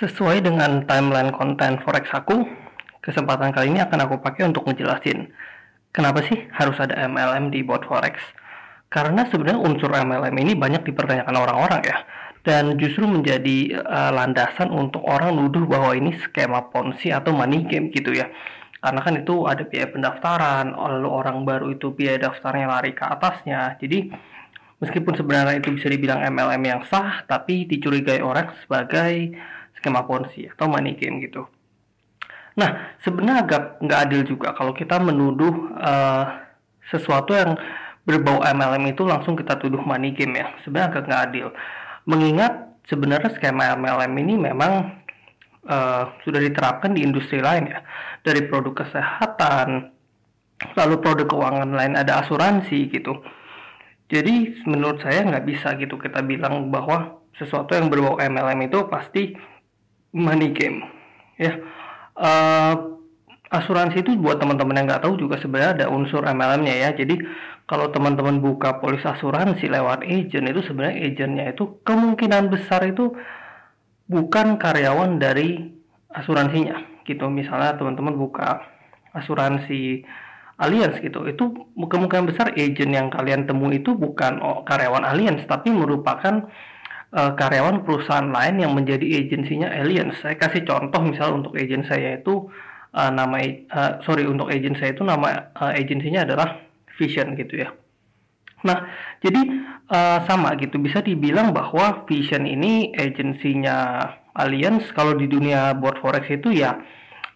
Sesuai dengan timeline konten forex aku, kesempatan kali ini akan aku pakai untuk ngejelasin kenapa sih harus ada MLM di bot forex. Karena sebenarnya unsur MLM ini banyak dipertanyakan orang-orang ya, dan justru menjadi uh, landasan untuk orang nuduh bahwa ini skema ponzi atau money game gitu ya. Karena kan itu ada biaya pendaftaran, lalu orang baru itu biaya daftarnya lari ke atasnya. Jadi meskipun sebenarnya itu bisa dibilang MLM yang sah, tapi dicurigai orang sebagai skema ponzi atau money game gitu. Nah, sebenarnya agak nggak adil juga kalau kita menuduh uh, sesuatu yang berbau MLM itu langsung kita tuduh money game ya. Sebenarnya agak nggak adil. Mengingat sebenarnya skema MLM ini memang uh, sudah diterapkan di industri lain ya. Dari produk kesehatan, lalu produk keuangan lain ada asuransi gitu jadi menurut saya nggak bisa gitu kita bilang bahwa sesuatu yang berbau MLM itu pasti money game. Ya, uh, asuransi itu buat teman-teman yang nggak tahu juga sebenarnya ada unsur MLM-nya ya. Jadi kalau teman-teman buka polis asuransi lewat agent itu sebenarnya agentnya itu kemungkinan besar itu bukan karyawan dari asuransinya gitu. Misalnya teman-teman buka asuransi Allianz gitu. Itu kemungkinan besar agent yang kalian temui itu bukan oh, karyawan Allianz tapi merupakan uh, karyawan perusahaan lain yang menjadi agensinya Allianz saya kasih contoh misal untuk agent saya itu uh, nama uh, sorry untuk agent saya itu nama uh, agensinya adalah Vision gitu ya. Nah jadi uh, sama gitu. Bisa dibilang bahwa Vision ini agensinya Allianz kalau di dunia board forex itu ya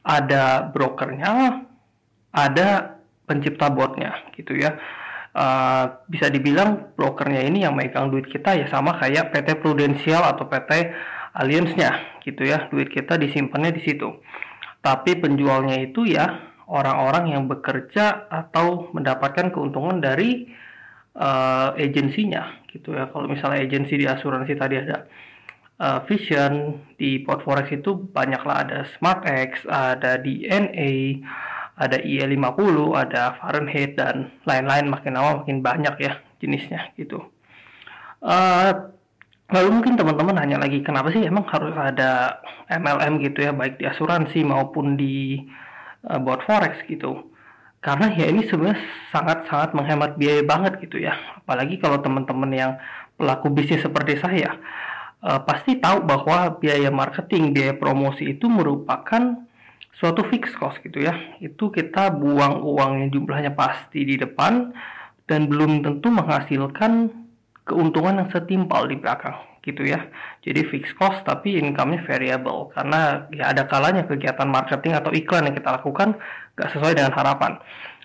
ada brokernya ada pencipta botnya gitu ya. Uh, bisa dibilang brokernya ini yang megang duit kita ya sama kayak PT Prudential atau PT Allianz-nya gitu ya. Duit kita disimpannya di situ. Tapi penjualnya itu ya orang-orang yang bekerja atau mendapatkan keuntungan dari uh, agensinya gitu ya. Kalau misalnya agensi di asuransi tadi ada uh, Vision, di Port Forex itu banyaklah ada SmartX, ada DNA, ada IE50, ada Fahrenheit dan lain-lain makin lama makin banyak ya jenisnya gitu. Uh, lalu mungkin teman-teman hanya lagi kenapa sih emang harus ada MLM gitu ya baik di asuransi maupun di uh, board forex gitu. Karena ya ini sebenarnya sangat-sangat menghemat biaya banget gitu ya. Apalagi kalau teman-teman yang pelaku bisnis seperti saya uh, pasti tahu bahwa biaya marketing, biaya promosi itu merupakan suatu fixed cost gitu ya. Itu kita buang uang yang jumlahnya pasti di depan dan belum tentu menghasilkan keuntungan yang setimpal di belakang gitu ya. Jadi fixed cost tapi income-nya variable karena ya ada kalanya kegiatan marketing atau iklan yang kita lakukan gak sesuai dengan harapan.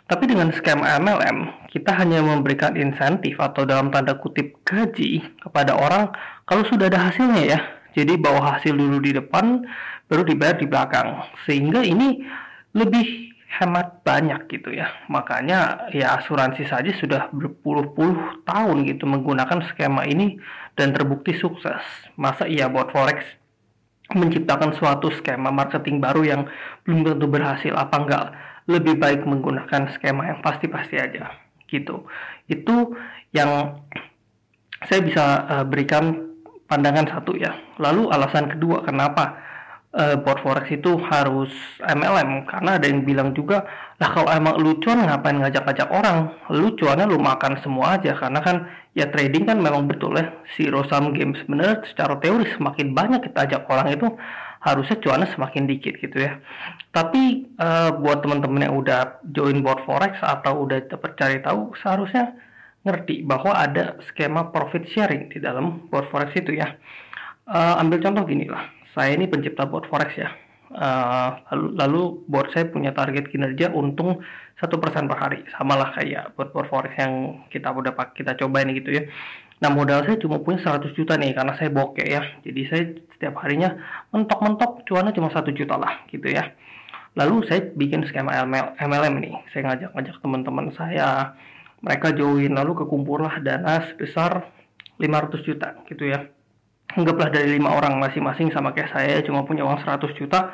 Tapi dengan scam MLM, kita hanya memberikan insentif atau dalam tanda kutip gaji kepada orang kalau sudah ada hasilnya ya. Jadi bawa hasil dulu di depan, baru dibayar di belakang. Sehingga ini lebih hemat banyak gitu ya. Makanya ya asuransi saja sudah berpuluh-puluh tahun gitu menggunakan skema ini dan terbukti sukses. Masa iya buat forex menciptakan suatu skema marketing baru yang belum tentu berhasil? Apa enggak lebih baik menggunakan skema yang pasti-pasti aja? Gitu. Itu yang saya bisa uh, berikan pandangan satu ya. Lalu alasan kedua kenapa uh, board forex itu harus MLM karena ada yang bilang juga lah kalau emang lu ngapain ngajak-ngajak orang? Lu cuannya lu makan semua aja. Karena kan ya trading kan memang betul ya si Rosam game. Sebenarnya secara teori semakin banyak kita ajak orang itu harusnya cuannya semakin dikit gitu ya. Tapi uh, buat teman-teman yang udah join board forex atau udah cari tahu seharusnya ngerti bahwa ada skema profit sharing di dalam board forex itu ya uh, ambil contoh gini lah saya ini pencipta bot forex ya. Uh, lalu, lalu bot saya punya target kinerja untung satu persen per hari, sama lah kayak bot bot forex yang kita udah kita coba ini gitu ya. Nah modal saya cuma punya 100 juta nih karena saya bokeh ya. Jadi saya setiap harinya mentok-mentok cuannya cuma satu juta lah gitu ya. Lalu saya bikin skema ML, MLM nih. Saya ngajak-ngajak teman-teman saya, mereka join lalu kekumpullah dana sebesar 500 juta gitu ya anggaplah dari lima orang masing-masing sama kayak saya cuma punya uang 100 juta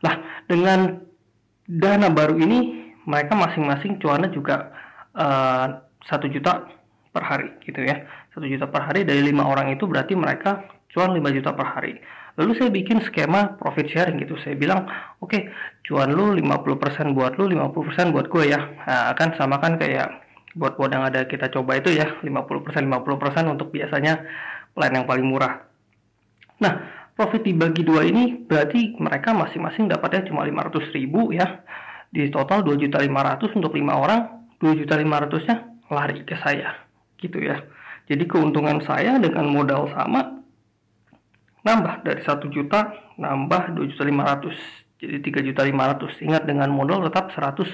lah dengan dana baru ini mereka masing-masing cuannya juga eh, satu uh, juta per hari gitu ya. Satu juta per hari dari lima orang itu berarti mereka cuan 5 juta per hari. Lalu saya bikin skema profit sharing gitu. Saya bilang, oke, okay, cuan lu 50% buat lu, 50% buat gue ya. Nah, kan sama kan kayak buat-buat yang ada kita coba itu ya, 50% 50% untuk biasanya plan yang paling murah. Nah, profit dibagi dua ini berarti mereka masing-masing dapatnya cuma 500 ribu ya. Di total 2.500 untuk lima orang, 2.500 nya lari ke saya gitu ya. Jadi keuntungan saya dengan modal sama nambah dari 1 juta nambah 2 juta 500 jadi 3 juta 500 ingat dengan modal tetap 100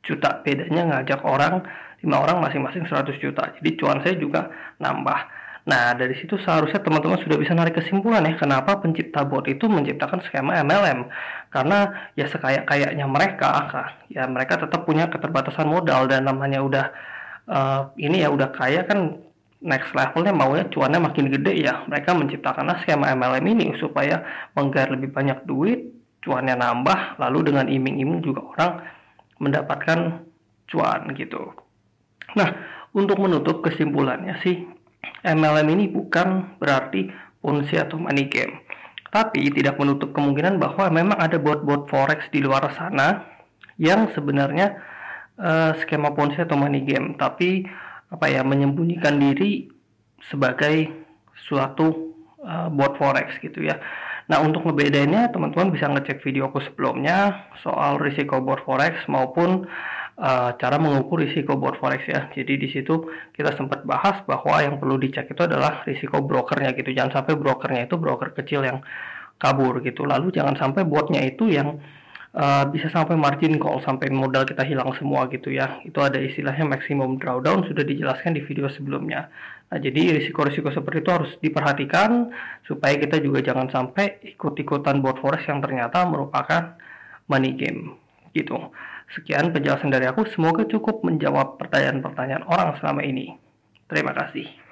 juta bedanya ngajak orang lima orang masing-masing 100 juta. Jadi cuan saya juga nambah. Nah, dari situ seharusnya teman-teman sudah bisa narik kesimpulan ya, kenapa pencipta bot itu menciptakan skema MLM. Karena ya sekaya-kayaknya mereka, ya mereka tetap punya keterbatasan modal dan namanya udah uh, ini ya udah kaya kan next levelnya maunya cuannya makin gede ya. Mereka menciptakan skema MLM ini supaya menggait lebih banyak duit cuannya nambah lalu dengan iming-iming juga orang mendapatkan cuan gitu nah untuk menutup kesimpulannya sih MLM ini bukan berarti ponzi atau money game tapi tidak menutup kemungkinan bahwa memang ada bot-bot forex di luar sana yang sebenarnya uh, skema ponzi atau money game tapi apa ya menyembunyikan diri sebagai suatu uh, bot forex gitu ya. Nah untuk ngebedainnya teman-teman bisa ngecek videoku sebelumnya soal risiko bot forex maupun uh, cara mengukur risiko bot forex ya. Jadi di situ kita sempat bahas bahwa yang perlu dicek itu adalah risiko brokernya gitu. Jangan sampai brokernya itu broker kecil yang kabur gitu. Lalu jangan sampai botnya itu yang uh, bisa sampai margin call sampai modal kita hilang semua gitu ya itu ada istilahnya maximum drawdown sudah dijelaskan di video sebelumnya nah jadi risiko-risiko seperti itu harus diperhatikan supaya kita juga jangan sampai ikut-ikutan bot forex yang ternyata merupakan money game gitu sekian penjelasan dari aku. Semoga cukup menjawab pertanyaan-pertanyaan orang selama ini. Terima kasih